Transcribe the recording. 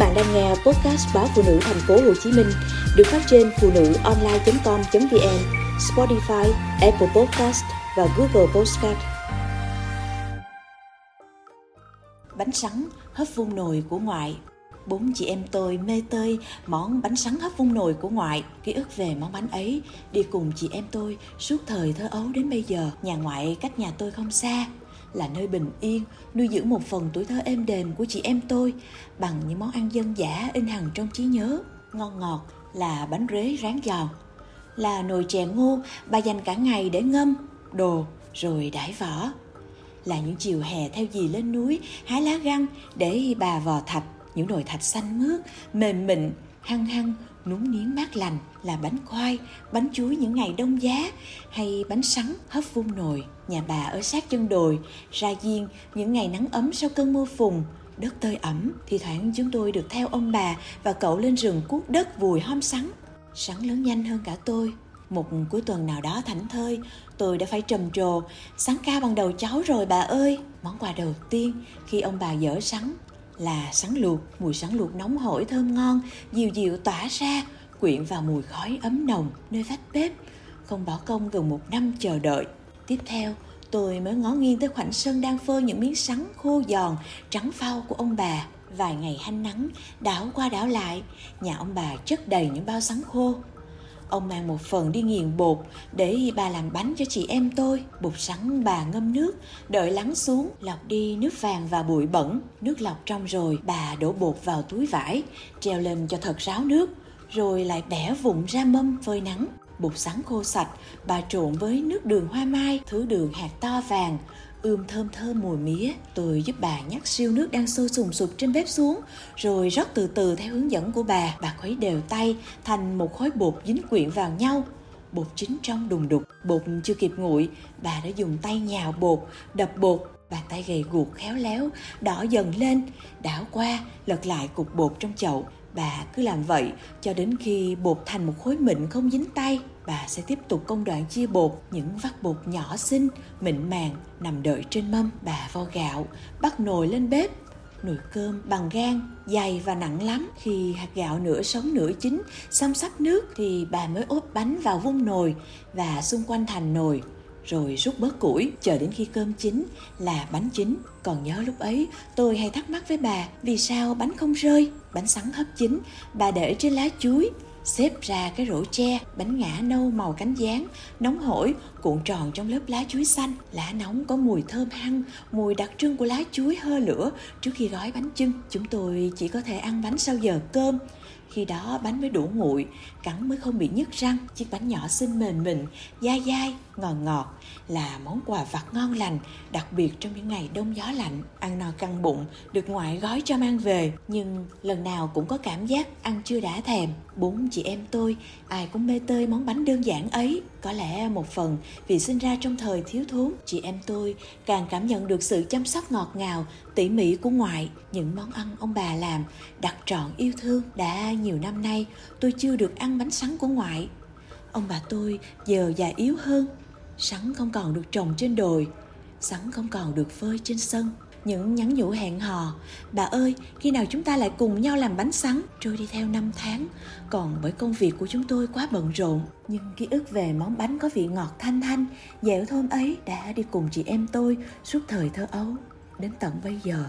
bạn đang nghe podcast báo phụ nữ thành phố Hồ Chí Minh được phát trên phụ nữ online.com.vn, Spotify, Apple Podcast và Google Podcast. Bánh sắn hấp vung nồi của ngoại Bốn chị em tôi mê tơi món bánh sắn hấp vung nồi của ngoại. Ký ức về món bánh ấy đi cùng chị em tôi suốt thời thơ ấu đến bây giờ. Nhà ngoại cách nhà tôi không xa, là nơi bình yên, nuôi dưỡng một phần tuổi thơ êm đềm của chị em tôi bằng những món ăn dân dã in hằn trong trí nhớ. Ngon ngọt là bánh rế rán giòn, là nồi chè ngô bà dành cả ngày để ngâm, đồ rồi đãi vỏ. Là những chiều hè theo dì lên núi hái lá găng để bà vò thạch, những nồi thạch xanh mướt, mềm mịn, hăng hăng núng niếng mát lành là bánh khoai, bánh chuối những ngày đông giá hay bánh sắn hấp vung nồi. Nhà bà ở sát chân đồi, ra diên những ngày nắng ấm sau cơn mưa phùn, đất tơi ẩm, thì thoảng chúng tôi được theo ông bà và cậu lên rừng cuốc đất vùi hom sắn. Sắn lớn nhanh hơn cả tôi. Một cuối tuần nào đó thảnh thơi, tôi đã phải trầm trồ, sắn ca bằng đầu cháu rồi bà ơi. Món quà đầu tiên khi ông bà dở sắn là sắn luộc, mùi sắn luộc nóng hổi thơm ngon, dịu dịu tỏa ra, quyện vào mùi khói ấm nồng nơi vách bếp, không bỏ công gần một năm chờ đợi. Tiếp theo, tôi mới ngó nghiêng tới khoảnh sân đang phơi những miếng sắn khô giòn, trắng phau của ông bà. Vài ngày hanh nắng, đảo qua đảo lại, nhà ông bà chất đầy những bao sắn khô. Ông mang một phần đi nghiền bột để bà làm bánh cho chị em tôi. Bột sắn bà ngâm nước, đợi lắng xuống, lọc đi nước vàng và bụi bẩn. Nước lọc trong rồi, bà đổ bột vào túi vải, treo lên cho thật ráo nước, rồi lại bẻ vụn ra mâm phơi nắng. Bột sắn khô sạch, bà trộn với nước đường hoa mai, thứ đường hạt to vàng, ươm thơm thơm mùi mía. Tôi giúp bà nhắc siêu nước đang sôi sùng sục trên bếp xuống, rồi rót từ từ theo hướng dẫn của bà. Bà khuấy đều tay thành một khối bột dính quyện vào nhau. Bột chín trong đùng đục, bột chưa kịp nguội, bà đã dùng tay nhào bột, đập bột bàn tay gầy guộc khéo léo đỏ dần lên đảo qua lật lại cục bột trong chậu bà cứ làm vậy cho đến khi bột thành một khối mịn không dính tay bà sẽ tiếp tục công đoạn chia bột những vắt bột nhỏ xinh, mịn màng nằm đợi trên mâm bà vo gạo, bắt nồi lên bếp. Nồi cơm bằng gan, dày và nặng lắm. Khi hạt gạo nửa sống nửa chín, xăm sắp nước thì bà mới ốp bánh vào vung nồi và xung quanh thành nồi, rồi rút bớt củi. Chờ đến khi cơm chín là bánh chín. Còn nhớ lúc ấy, tôi hay thắc mắc với bà, vì sao bánh không rơi? Bánh sắn hấp chín, bà để trên lá chuối xếp ra cái rổ tre, bánh ngã nâu màu cánh gián, nóng hổi, cuộn tròn trong lớp lá chuối xanh. Lá nóng có mùi thơm hăng, mùi đặc trưng của lá chuối hơ lửa. Trước khi gói bánh chưng, chúng tôi chỉ có thể ăn bánh sau giờ cơm. Khi đó bánh mới đủ nguội, cắn mới không bị nhức răng. Chiếc bánh nhỏ xinh mềm mịn, dai dai ngọt ngọt là món quà vặt ngon lành, đặc biệt trong những ngày đông gió lạnh. Ăn no căng bụng, được ngoại gói cho mang về. Nhưng lần nào cũng có cảm giác ăn chưa đã thèm. Bốn chị em tôi, ai cũng mê tơi món bánh đơn giản ấy. Có lẽ một phần vì sinh ra trong thời thiếu thốn, chị em tôi càng cảm nhận được sự chăm sóc ngọt ngào, tỉ mỉ của ngoại. Những món ăn ông bà làm, đặt trọn yêu thương đã nhiều năm nay, tôi chưa được ăn bánh sắn của ngoại. Ông bà tôi giờ già yếu hơn sắn không còn được trồng trên đồi, sắn không còn được phơi trên sân. Những nhắn nhủ hẹn hò, bà ơi, khi nào chúng ta lại cùng nhau làm bánh sắn? trôi đi theo năm tháng. Còn bởi công việc của chúng tôi quá bận rộn, nhưng ký ức về món bánh có vị ngọt thanh thanh, dẻo thơm ấy đã đi cùng chị em tôi suốt thời thơ ấu. Đến tận bây giờ